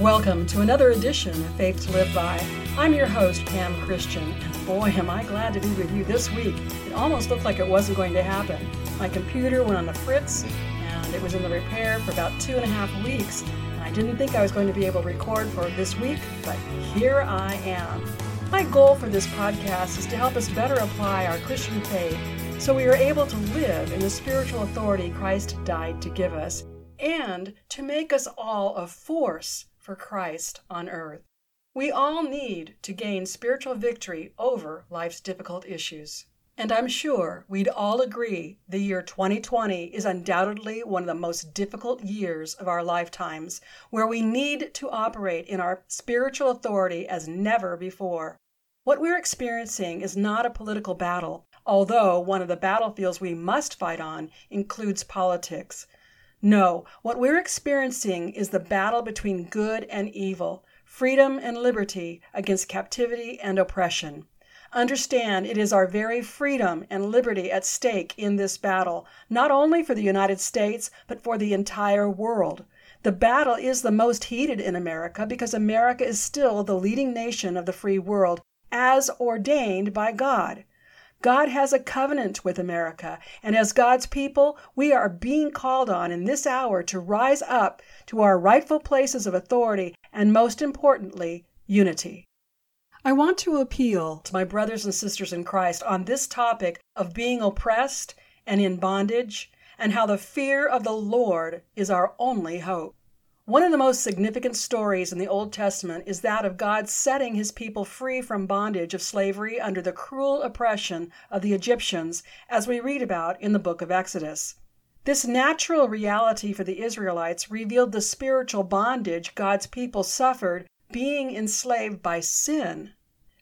Welcome to another edition of Faith to Live By. I'm your host, Pam Christian, and boy, am I glad to be with you this week. It almost looked like it wasn't going to happen. My computer went on the fritz, and it was in the repair for about two and a half weeks. I didn't think I was going to be able to record for this week, but here I am. My goal for this podcast is to help us better apply our Christian faith so we are able to live in the spiritual authority Christ died to give us, and to make us all a force for Christ on earth. We all need to gain spiritual victory over life's difficult issues. And I'm sure we'd all agree the year 2020 is undoubtedly one of the most difficult years of our lifetimes, where we need to operate in our spiritual authority as never before. What we're experiencing is not a political battle, although one of the battlefields we must fight on includes politics. No, what we're experiencing is the battle between good and evil, freedom and liberty against captivity and oppression. Understand it is our very freedom and liberty at stake in this battle, not only for the United States, but for the entire world. The battle is the most heated in America because America is still the leading nation of the free world, as ordained by God. God has a covenant with America, and as God's people, we are being called on in this hour to rise up to our rightful places of authority and, most importantly, unity. I want to appeal to my brothers and sisters in Christ on this topic of being oppressed and in bondage, and how the fear of the Lord is our only hope. One of the most significant stories in the Old Testament is that of God setting his people free from bondage of slavery under the cruel oppression of the Egyptians, as we read about in the book of Exodus. This natural reality for the Israelites revealed the spiritual bondage God's people suffered being enslaved by sin.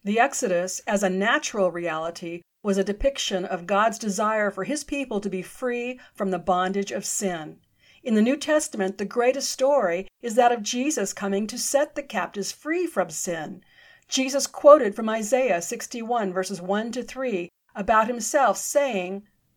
The Exodus, as a natural reality, was a depiction of God's desire for his people to be free from the bondage of sin. In the New Testament, the greatest story is that of Jesus coming to set the captives free from sin. Jesus quoted from Isaiah 61, verses 1 to 3, about himself, saying,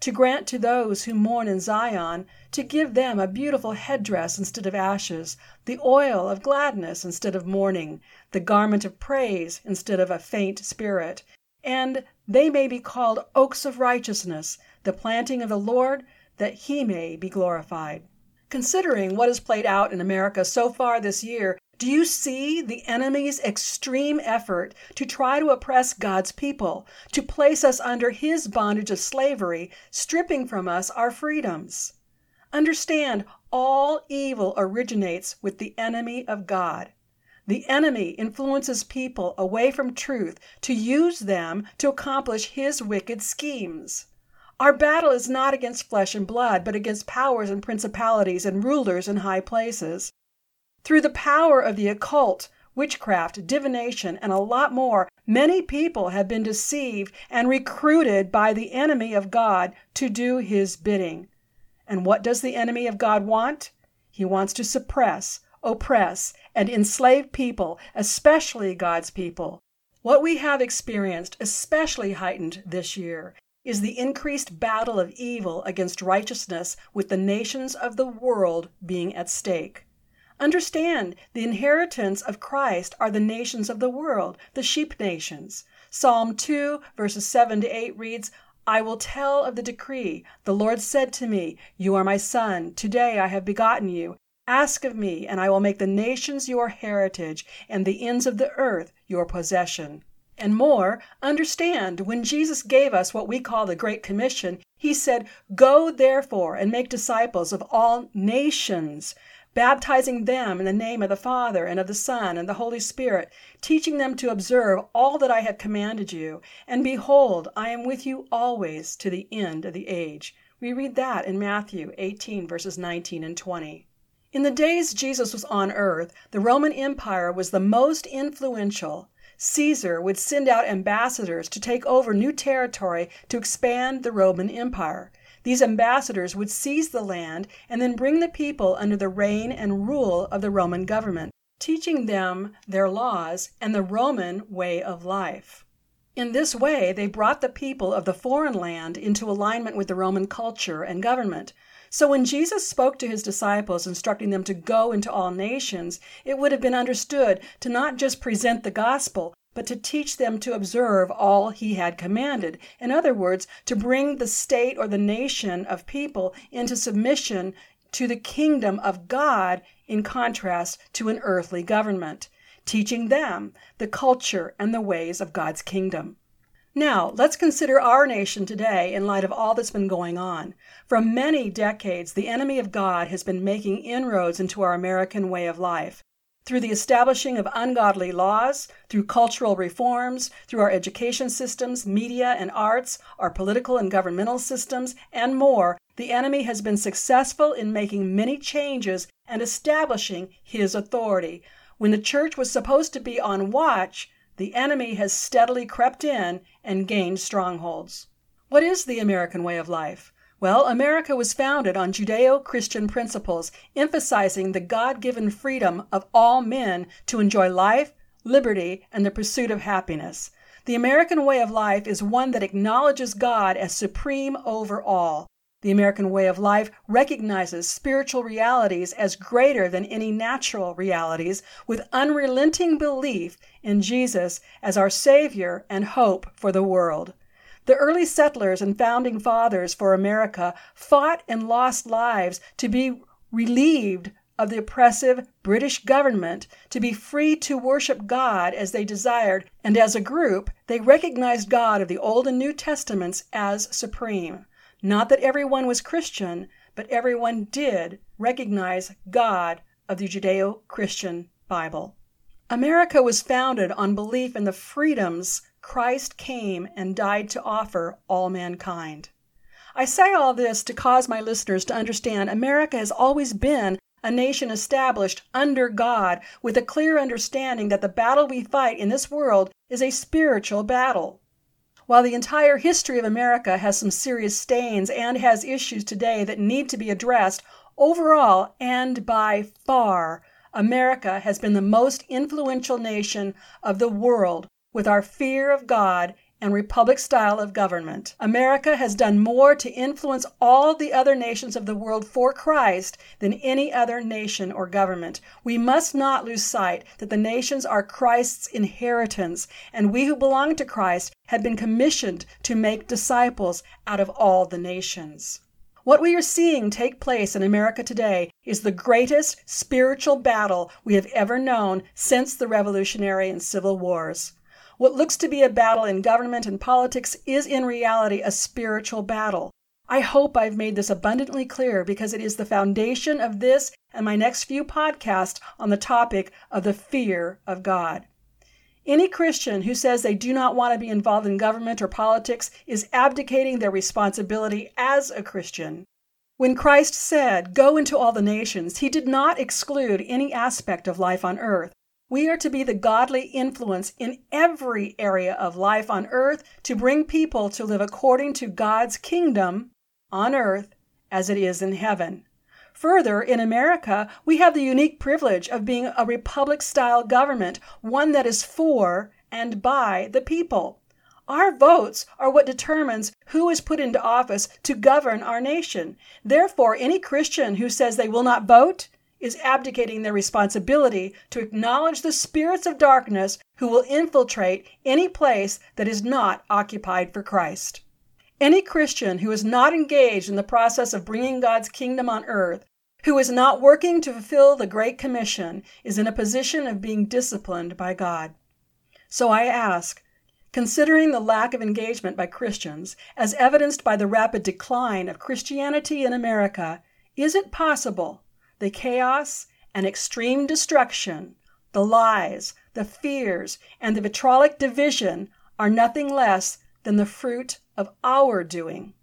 to grant to those who mourn in Zion, to give them a beautiful headdress instead of ashes, the oil of gladness instead of mourning, the garment of praise instead of a faint spirit, and they may be called oaks of righteousness, the planting of the Lord, that he may be glorified. Considering what has played out in America so far this year, do you see the enemy's extreme effort to try to oppress God's people, to place us under his bondage of slavery, stripping from us our freedoms? Understand, all evil originates with the enemy of God. The enemy influences people away from truth to use them to accomplish his wicked schemes. Our battle is not against flesh and blood, but against powers and principalities and rulers in high places. Through the power of the occult, witchcraft, divination, and a lot more, many people have been deceived and recruited by the enemy of God to do his bidding. And what does the enemy of God want? He wants to suppress, oppress, and enslave people, especially God's people. What we have experienced, especially heightened this year, is the increased battle of evil against righteousness with the nations of the world being at stake. Understand, the inheritance of Christ are the nations of the world, the sheep nations. Psalm 2, verses 7 to 8 reads, I will tell of the decree. The Lord said to me, You are my son. Today I have begotten you. Ask of me, and I will make the nations your heritage, and the ends of the earth your possession. And more, understand, when Jesus gave us what we call the Great Commission, he said, Go therefore and make disciples of all nations, baptizing them in the name of the Father and of the Son and the Holy Spirit, teaching them to observe all that I have commanded you. And behold, I am with you always to the end of the age. We read that in Matthew 18, verses 19 and 20. In the days Jesus was on earth, the Roman Empire was the most influential Caesar would send out ambassadors to take over new territory to expand the Roman Empire. These ambassadors would seize the land and then bring the people under the reign and rule of the Roman government, teaching them their laws and the Roman way of life. In this way, they brought the people of the foreign land into alignment with the Roman culture and government. So when Jesus spoke to his disciples, instructing them to go into all nations, it would have been understood to not just present the gospel, but to teach them to observe all he had commanded. In other words, to bring the state or the nation of people into submission to the kingdom of God in contrast to an earthly government teaching them the culture and the ways of God's kingdom. Now, let's consider our nation today in light of all that's been going on. For many decades, the enemy of God has been making inroads into our American way of life. Through the establishing of ungodly laws, through cultural reforms, through our education systems, media and arts, our political and governmental systems, and more, the enemy has been successful in making many changes and establishing his authority, when the church was supposed to be on watch, the enemy has steadily crept in and gained strongholds. What is the American way of life? Well, America was founded on Judeo Christian principles, emphasizing the God given freedom of all men to enjoy life, liberty, and the pursuit of happiness. The American way of life is one that acknowledges God as supreme over all. The American way of life recognizes spiritual realities as greater than any natural realities, with unrelenting belief in Jesus as our Savior and hope for the world. The early settlers and founding fathers for America fought and lost lives to be relieved of the oppressive British government, to be free to worship God as they desired, and as a group, they recognized God of the Old and New Testaments as supreme. Not that everyone was Christian, but everyone did recognize God of the Judeo Christian Bible. America was founded on belief in the freedoms Christ came and died to offer all mankind. I say all this to cause my listeners to understand America has always been a nation established under God with a clear understanding that the battle we fight in this world is a spiritual battle. While the entire history of America has some serious stains and has issues today that need to be addressed, overall and by far, America has been the most influential nation of the world with our fear of God and republic style of government. America has done more to influence all the other nations of the world for Christ than any other nation or government. We must not lose sight that the nations are Christ's inheritance, and we who belong to Christ have been commissioned to make disciples out of all the nations. What we are seeing take place in America today is the greatest spiritual battle we have ever known since the Revolutionary and Civil Wars. What looks to be a battle in government and politics is in reality a spiritual battle. I hope I've made this abundantly clear because it is the foundation of this and my next few podcasts on the topic of the fear of God. Any Christian who says they do not want to be involved in government or politics is abdicating their responsibility as a Christian. When Christ said, Go into all the nations, he did not exclude any aspect of life on earth. We are to be the godly influence in every area of life on earth to bring people to live according to God's kingdom on earth as it is in heaven. Further, in America, we have the unique privilege of being a republic style government, one that is for and by the people. Our votes are what determines who is put into office to govern our nation. Therefore, any Christian who says they will not vote is abdicating their responsibility to acknowledge the spirits of darkness who will infiltrate any place that is not occupied for Christ. Any Christian who is not engaged in the process of bringing God's kingdom on earth, who is not working to fulfill the Great Commission, is in a position of being disciplined by God. So I ask, considering the lack of engagement by Christians, as evidenced by the rapid decline of Christianity in America, is it possible the chaos and extreme destruction, the lies, the fears, and the vitriolic division are nothing less than the fruit of our doing.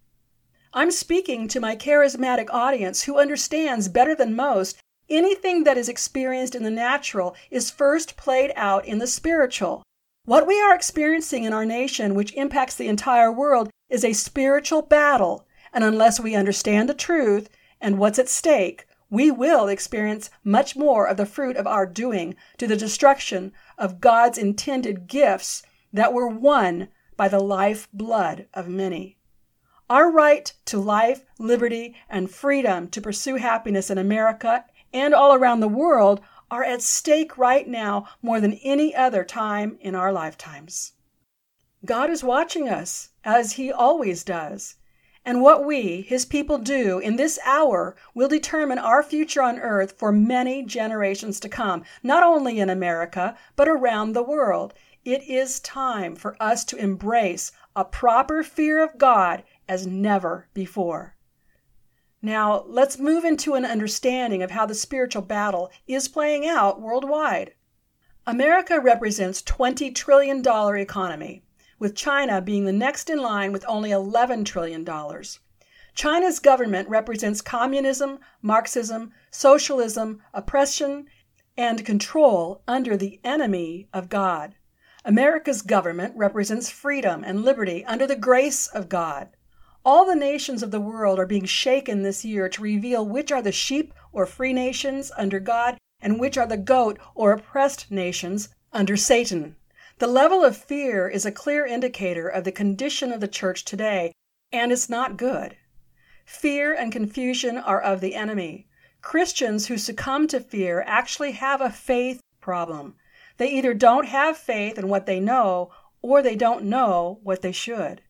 I'm speaking to my charismatic audience who understands better than most anything that is experienced in the natural is first played out in the spiritual. What we are experiencing in our nation, which impacts the entire world, is a spiritual battle, and unless we understand the truth and what's at stake, we will experience much more of the fruit of our doing to the destruction of God's intended gifts that were won by the life blood of many. Our right to life, liberty, and freedom to pursue happiness in America and all around the world are at stake right now more than any other time in our lifetimes. God is watching us, as He always does. And what we, His people, do in this hour will determine our future on earth for many generations to come, not only in America, but around the world. It is time for us to embrace a proper fear of God as never before. Now, let's move into an understanding of how the spiritual battle is playing out worldwide. America represents $20 trillion economy with China being the next in line with only $11 trillion. China's government represents communism, Marxism, socialism, oppression, and control under the enemy of God. America's government represents freedom and liberty under the grace of God. All the nations of the world are being shaken this year to reveal which are the sheep or free nations under God and which are the goat or oppressed nations under Satan. The level of fear is a clear indicator of the condition of the church today, and it's not good. Fear and confusion are of the enemy. Christians who succumb to fear actually have a faith problem. They either don't have faith in what they know, or they don't know what they should.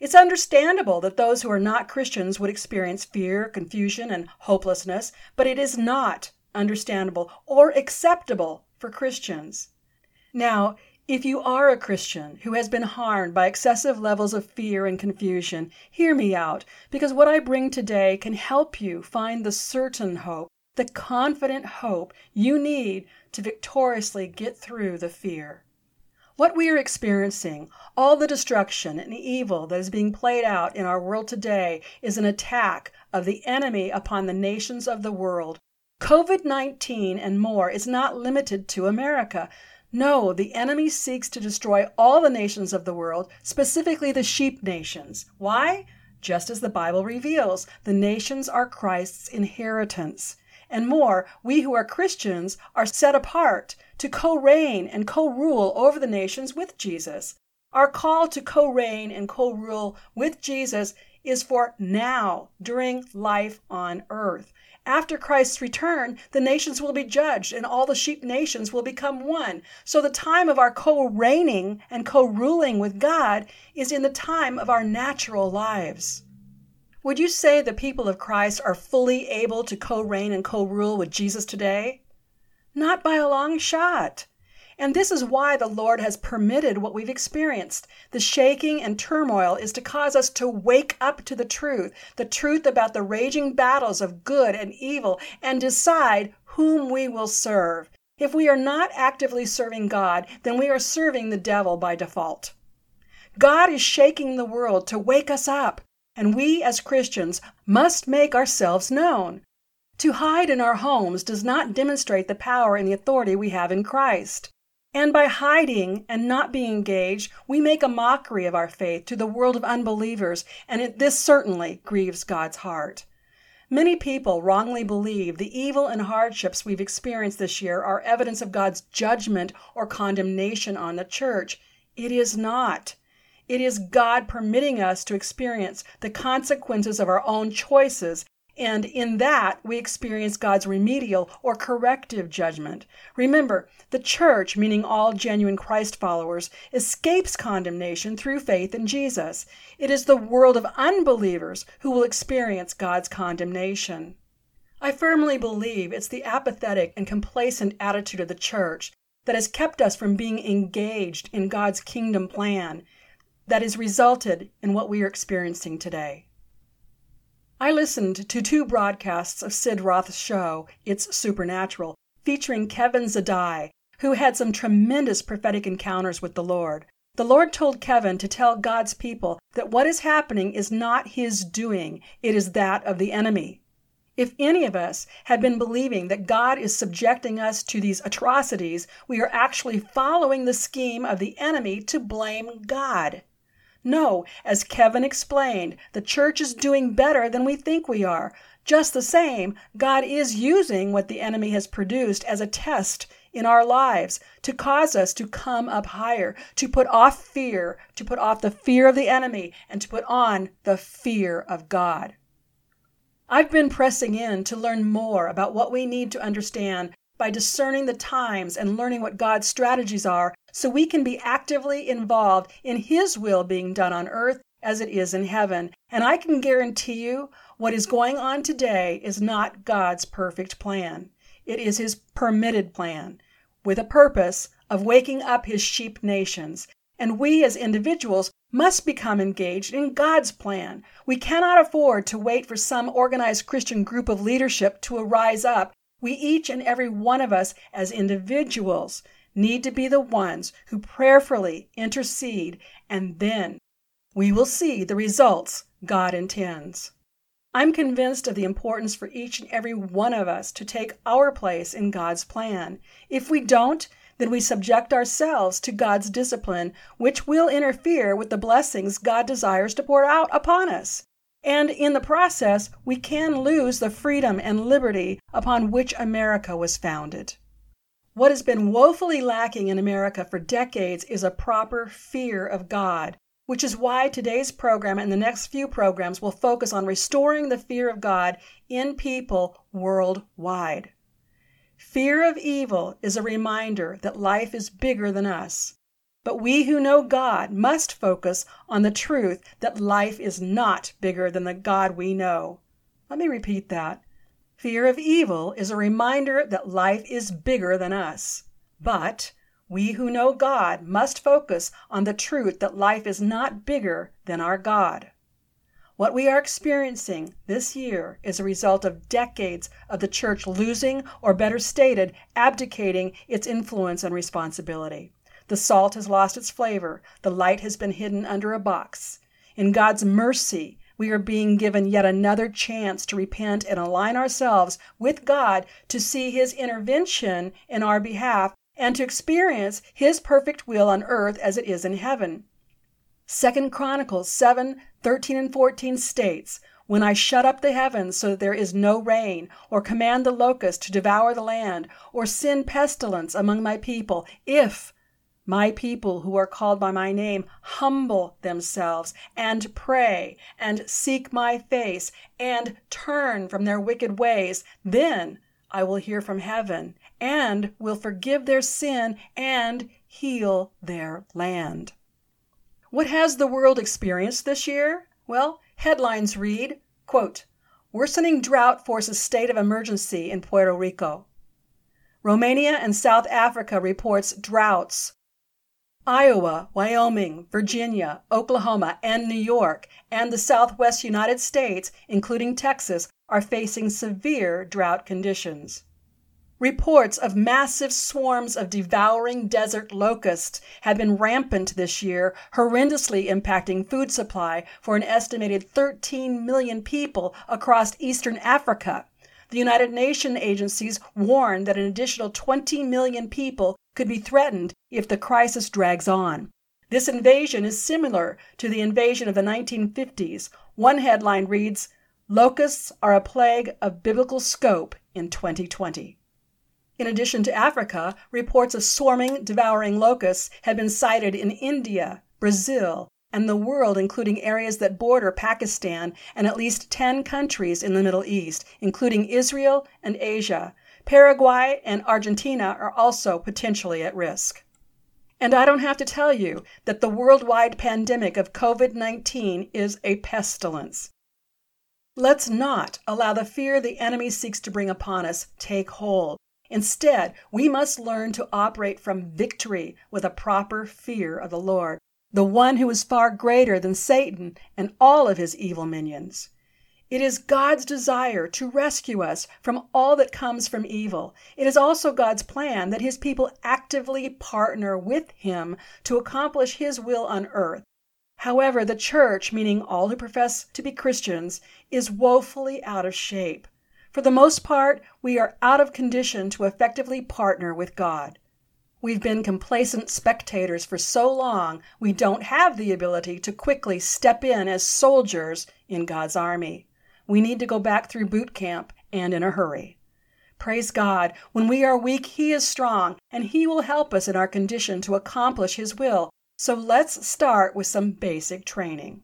It's understandable that those who are not Christians would experience fear, confusion, and hopelessness, but it is not understandable or acceptable for Christians. Now, if you are a Christian who has been harmed by excessive levels of fear and confusion, hear me out, because what I bring today can help you find the certain hope, the confident hope you need to victoriously get through the fear. What we are experiencing, all the destruction and evil that is being played out in our world today, is an attack of the enemy upon the nations of the world. COVID 19 and more is not limited to America. No, the enemy seeks to destroy all the nations of the world, specifically the sheep nations. Why? Just as the Bible reveals, the nations are Christ's inheritance. And more, we who are Christians are set apart to co reign and co rule over the nations with Jesus. Our call to co reign and co rule with Jesus is for now, during life on earth. After Christ's return, the nations will be judged and all the sheep nations will become one. So the time of our co reigning and co ruling with God is in the time of our natural lives. Would you say the people of Christ are fully able to co reign and co rule with Jesus today? Not by a long shot. And this is why the Lord has permitted what we've experienced. The shaking and turmoil is to cause us to wake up to the truth, the truth about the raging battles of good and evil, and decide whom we will serve. If we are not actively serving God, then we are serving the devil by default. God is shaking the world to wake us up, and we as Christians must make ourselves known. To hide in our homes does not demonstrate the power and the authority we have in Christ. And by hiding and not being engaged, we make a mockery of our faith to the world of unbelievers, and it, this certainly grieves God's heart. Many people wrongly believe the evil and hardships we've experienced this year are evidence of God's judgment or condemnation on the church. It is not. It is God permitting us to experience the consequences of our own choices and in that, we experience God's remedial or corrective judgment. Remember, the church, meaning all genuine Christ followers, escapes condemnation through faith in Jesus. It is the world of unbelievers who will experience God's condemnation. I firmly believe it's the apathetic and complacent attitude of the church that has kept us from being engaged in God's kingdom plan that has resulted in what we are experiencing today. I listened to two broadcasts of Sid Roth's show, It's Supernatural, featuring Kevin Zadai, who had some tremendous prophetic encounters with the Lord. The Lord told Kevin to tell God's people that what is happening is not his doing, it is that of the enemy. If any of us had been believing that God is subjecting us to these atrocities, we are actually following the scheme of the enemy to blame God. No, as Kevin explained, the church is doing better than we think we are. Just the same, God is using what the enemy has produced as a test in our lives to cause us to come up higher, to put off fear, to put off the fear of the enemy, and to put on the fear of God. I've been pressing in to learn more about what we need to understand by discerning the times and learning what God's strategies are so we can be actively involved in His will being done on earth as it is in heaven. And I can guarantee you what is going on today is not God's perfect plan. It is His permitted plan with a purpose of waking up His sheep nations. And we as individuals must become engaged in God's plan. We cannot afford to wait for some organized Christian group of leadership to arise up we each and every one of us as individuals need to be the ones who prayerfully intercede, and then we will see the results God intends. I'm convinced of the importance for each and every one of us to take our place in God's plan. If we don't, then we subject ourselves to God's discipline, which will interfere with the blessings God desires to pour out upon us. And in the process, we can lose the freedom and liberty upon which America was founded. What has been woefully lacking in America for decades is a proper fear of God, which is why today's program and the next few programs will focus on restoring the fear of God in people worldwide. Fear of evil is a reminder that life is bigger than us. But we who know God must focus on the truth that life is not bigger than the God we know. Let me repeat that. Fear of evil is a reminder that life is bigger than us. But we who know God must focus on the truth that life is not bigger than our God. What we are experiencing this year is a result of decades of the church losing, or better stated, abdicating its influence and responsibility. The salt has lost its flavor, the light has been hidden under a box. In God's mercy, we are being given yet another chance to repent and align ourselves with God to see His intervention in our behalf and to experience His perfect will on earth as it is in heaven. Second Chronicles 7 13 and 14 states, When I shut up the heavens so that there is no rain, or command the locust to devour the land, or send pestilence among my people, if my people who are called by my name humble themselves and pray and seek my face and turn from their wicked ways. Then I will hear from heaven and will forgive their sin and heal their land. What has the world experienced this year? Well, headlines read, quote, Worsening drought forces state of emergency in Puerto Rico. Romania and South Africa reports droughts Iowa, Wyoming, Virginia, Oklahoma, and New York, and the southwest United States, including Texas, are facing severe drought conditions. Reports of massive swarms of devouring desert locusts have been rampant this year, horrendously impacting food supply for an estimated 13 million people across eastern Africa. The United Nations agencies warn that an additional 20 million people could be threatened if the crisis drags on. This invasion is similar to the invasion of the 1950s. One headline reads Locusts are a plague of biblical scope in 2020. In addition to Africa, reports of swarming, devouring locusts have been cited in India, Brazil, and the world, including areas that border Pakistan and at least 10 countries in the Middle East, including Israel and Asia. Paraguay and Argentina are also potentially at risk. And I don't have to tell you that the worldwide pandemic of COVID 19 is a pestilence. Let's not allow the fear the enemy seeks to bring upon us take hold. Instead, we must learn to operate from victory with a proper fear of the Lord, the one who is far greater than Satan and all of his evil minions. It is God's desire to rescue us from all that comes from evil. It is also God's plan that His people actively partner with Him to accomplish His will on earth. However, the church, meaning all who profess to be Christians, is woefully out of shape. For the most part, we are out of condition to effectively partner with God. We've been complacent spectators for so long, we don't have the ability to quickly step in as soldiers in God's army. We need to go back through boot camp and in a hurry. Praise God, when we are weak, He is strong, and He will help us in our condition to accomplish His will. So let's start with some basic training.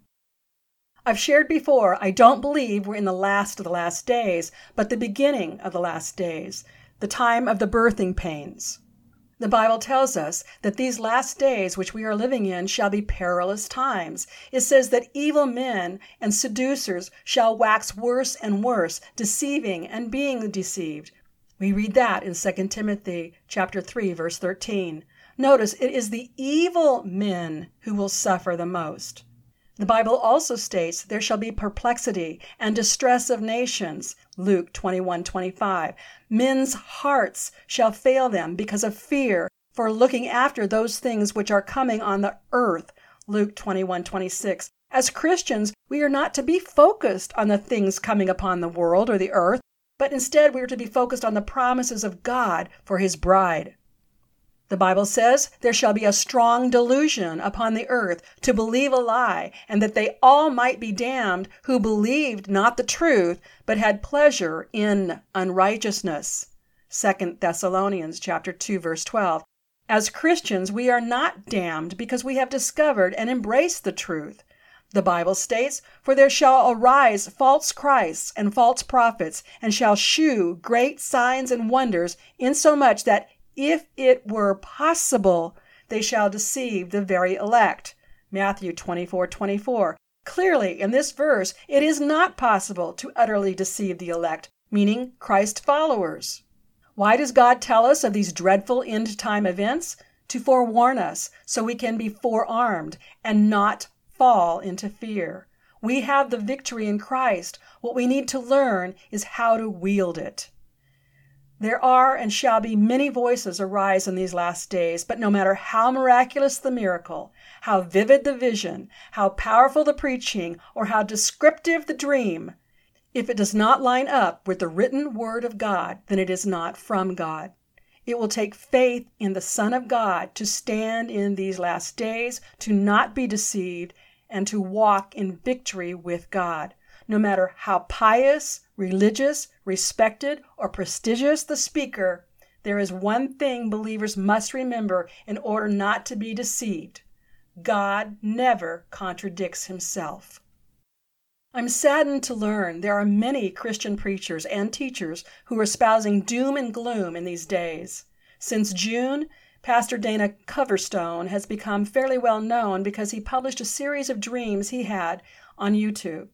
I've shared before, I don't believe we're in the last of the last days, but the beginning of the last days, the time of the birthing pains. The Bible tells us that these last days which we are living in shall be perilous times. It says that evil men and seducers shall wax worse and worse, deceiving and being deceived. We read that in 2 Timothy chapter 3 verse 13. Notice it is the evil men who will suffer the most. The Bible also states there shall be perplexity and distress of nations. Luke 21:25. Men's hearts shall fail them because of fear for looking after those things which are coming on the earth. Luke 21:26. As Christians, we are not to be focused on the things coming upon the world or the earth, but instead we are to be focused on the promises of God for his bride. The Bible says, There shall be a strong delusion upon the earth to believe a lie, and that they all might be damned who believed not the truth, but had pleasure in unrighteousness. 2 Thessalonians chapter 2 verse 12. As Christians, we are not damned because we have discovered and embraced the truth. The Bible states, For there shall arise false Christs and false prophets, and shall shew great signs and wonders, insomuch that if it were possible, they shall deceive the very elect. Matthew 24 24. Clearly, in this verse, it is not possible to utterly deceive the elect, meaning Christ followers. Why does God tell us of these dreadful end time events? To forewarn us so we can be forearmed and not fall into fear. We have the victory in Christ. What we need to learn is how to wield it. There are and shall be many voices arise in these last days, but no matter how miraculous the miracle, how vivid the vision, how powerful the preaching, or how descriptive the dream, if it does not line up with the written word of God, then it is not from God. It will take faith in the Son of God to stand in these last days, to not be deceived, and to walk in victory with God no matter how pious, religious, respected, or prestigious the speaker, there is one thing believers must remember in order not to be deceived God never contradicts himself. I'm saddened to learn there are many Christian preachers and teachers who are espousing doom and gloom in these days. Since June, Pastor Dana Coverstone has become fairly well known because he published a series of dreams he had on YouTube.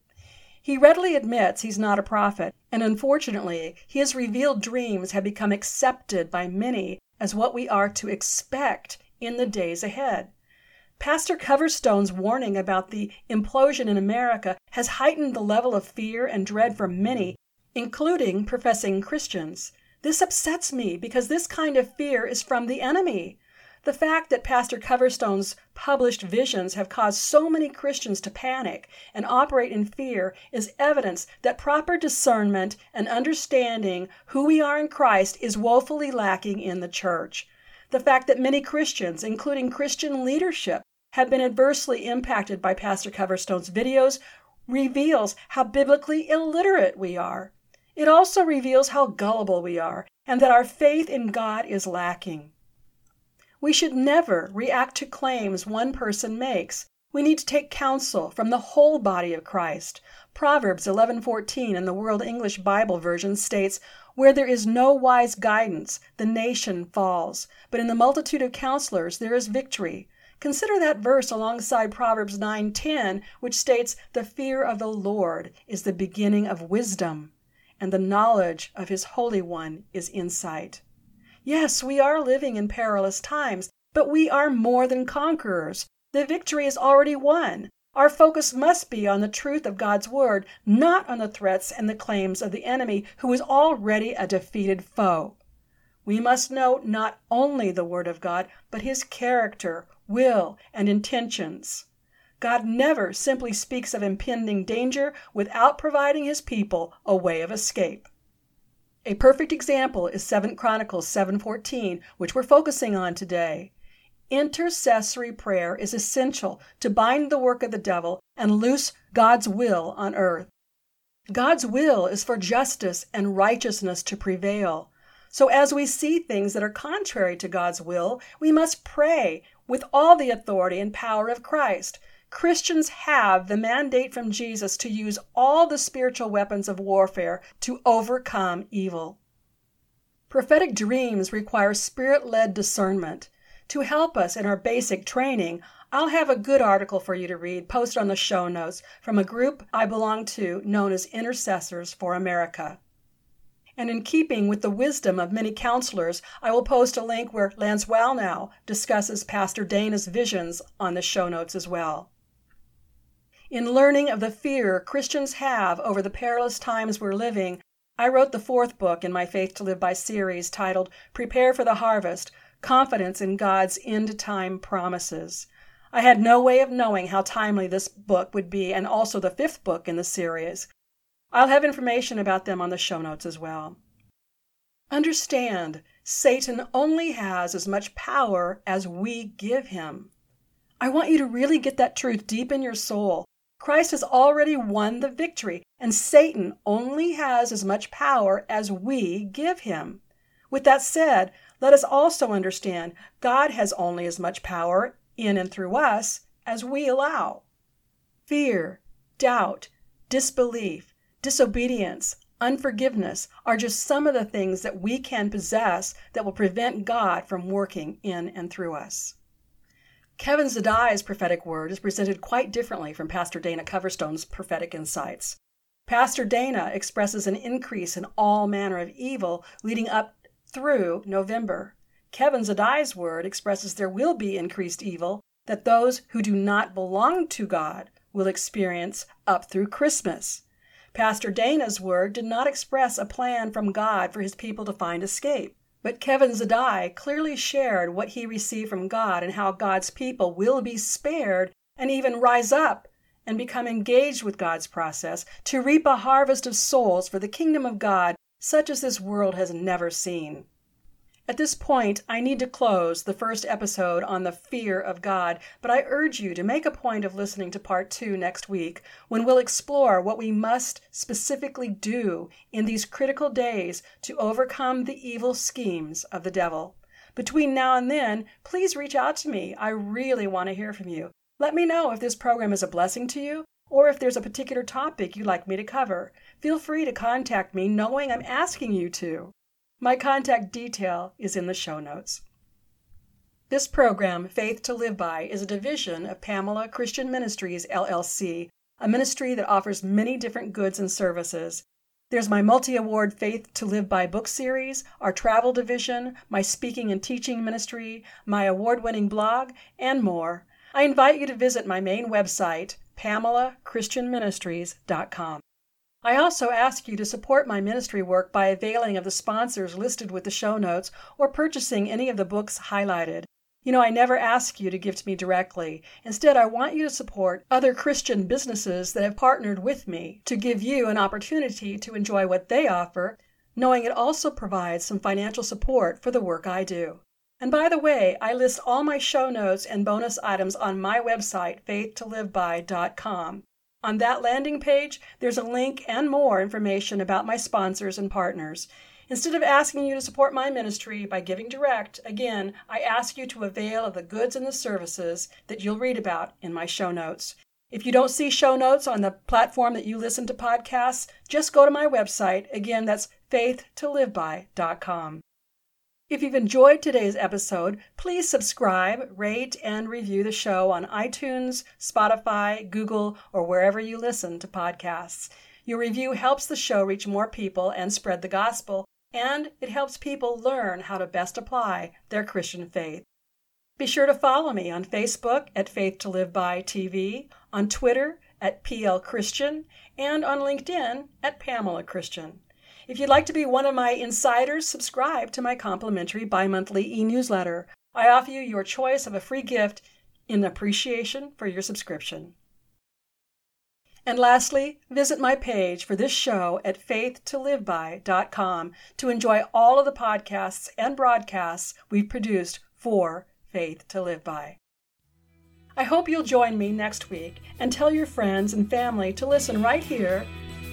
He readily admits he's not a prophet, and unfortunately, his revealed dreams have become accepted by many as what we are to expect in the days ahead. Pastor Coverstone's warning about the implosion in America has heightened the level of fear and dread for many, including professing Christians. This upsets me because this kind of fear is from the enemy. The fact that Pastor Coverstone's published visions have caused so many Christians to panic and operate in fear is evidence that proper discernment and understanding who we are in Christ is woefully lacking in the church. The fact that many Christians, including Christian leadership, have been adversely impacted by Pastor Coverstone's videos reveals how biblically illiterate we are. It also reveals how gullible we are and that our faith in God is lacking. We should never react to claims one person makes. We need to take counsel from the whole body of Christ. Proverbs 11:14 in the World English Bible version states, "Where there is no wise guidance, the nation falls, but in the multitude of counselors there is victory." Consider that verse alongside Proverbs 9:10, which states, "The fear of the Lord is the beginning of wisdom, and the knowledge of his Holy One is insight." Yes, we are living in perilous times, but we are more than conquerors. The victory is already won. Our focus must be on the truth of God's word, not on the threats and the claims of the enemy, who is already a defeated foe. We must know not only the word of God, but his character, will, and intentions. God never simply speaks of impending danger without providing his people a way of escape. A perfect example is 7 Chronicles 7:14, which we're focusing on today. Intercessory prayer is essential to bind the work of the devil and loose God's will on earth. God's will is for justice and righteousness to prevail. So, as we see things that are contrary to God's will, we must pray with all the authority and power of Christ. Christians have the mandate from Jesus to use all the spiritual weapons of warfare to overcome evil. Prophetic dreams require spirit led discernment. To help us in our basic training, I'll have a good article for you to read posted on the show notes from a group I belong to known as Intercessors for America. And in keeping with the wisdom of many counselors, I will post a link where Lance Wallnau discusses Pastor Dana's visions on the show notes as well. In learning of the fear Christians have over the perilous times we're living, I wrote the fourth book in my Faith to Live By series titled Prepare for the Harvest confidence in God's end time promises. I had no way of knowing how timely this book would be, and also the fifth book in the series. I'll have information about them on the show notes as well. Understand, Satan only has as much power as we give him. I want you to really get that truth deep in your soul. Christ has already won the victory, and Satan only has as much power as we give him. With that said, let us also understand God has only as much power in and through us as we allow. Fear, doubt, disbelief, disobedience, unforgiveness are just some of the things that we can possess that will prevent God from working in and through us. Kevin Zadai's prophetic word is presented quite differently from Pastor Dana Coverstone's prophetic insights. Pastor Dana expresses an increase in all manner of evil leading up through November. Kevin Zadai's word expresses there will be increased evil that those who do not belong to God will experience up through Christmas. Pastor Dana's word did not express a plan from God for his people to find escape. But Kevin Zadai clearly shared what he received from God and how God's people will be spared and even rise up and become engaged with God's process to reap a harvest of souls for the kingdom of God such as this world has never seen. At this point, I need to close the first episode on the fear of God, but I urge you to make a point of listening to part two next week when we'll explore what we must specifically do in these critical days to overcome the evil schemes of the devil. Between now and then, please reach out to me. I really want to hear from you. Let me know if this program is a blessing to you or if there's a particular topic you'd like me to cover. Feel free to contact me knowing I'm asking you to. My contact detail is in the show notes. This program, Faith to Live By, is a division of Pamela Christian Ministries, LLC, a ministry that offers many different goods and services. There's my multi award Faith to Live By book series, our travel division, my speaking and teaching ministry, my award winning blog, and more. I invite you to visit my main website, PamelaChristianMinistries.com. I also ask you to support my ministry work by availing of the sponsors listed with the show notes or purchasing any of the books highlighted. You know, I never ask you to give to me directly. Instead, I want you to support other Christian businesses that have partnered with me to give you an opportunity to enjoy what they offer, knowing it also provides some financial support for the work I do. And by the way, I list all my show notes and bonus items on my website, faithtoliveby.com. On that landing page, there's a link and more information about my sponsors and partners. Instead of asking you to support my ministry by giving direct, again, I ask you to avail of the goods and the services that you'll read about in my show notes. If you don't see show notes on the platform that you listen to podcasts, just go to my website. Again, that's faithtoliveby.com. If you've enjoyed today's episode, please subscribe, rate, and review the show on iTunes, Spotify, Google, or wherever you listen to podcasts. Your review helps the show reach more people and spread the gospel, and it helps people learn how to best apply their Christian faith. Be sure to follow me on Facebook at Faith to Live By TV, on Twitter at PL Christian, and on LinkedIn at Pamela Christian. If you'd like to be one of my insiders, subscribe to my complimentary bi monthly e newsletter. I offer you your choice of a free gift in appreciation for your subscription. And lastly, visit my page for this show at faithtoliveby.com to enjoy all of the podcasts and broadcasts we've produced for Faith to Live By. I hope you'll join me next week and tell your friends and family to listen right here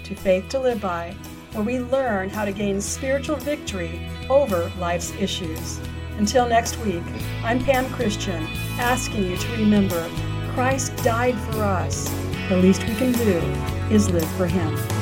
to Faith to Live By, where we learn how to gain spiritual victory over life's issues. Until next week, I'm Pam Christian, asking you to remember Christ died for us. The least we can do is live for Him.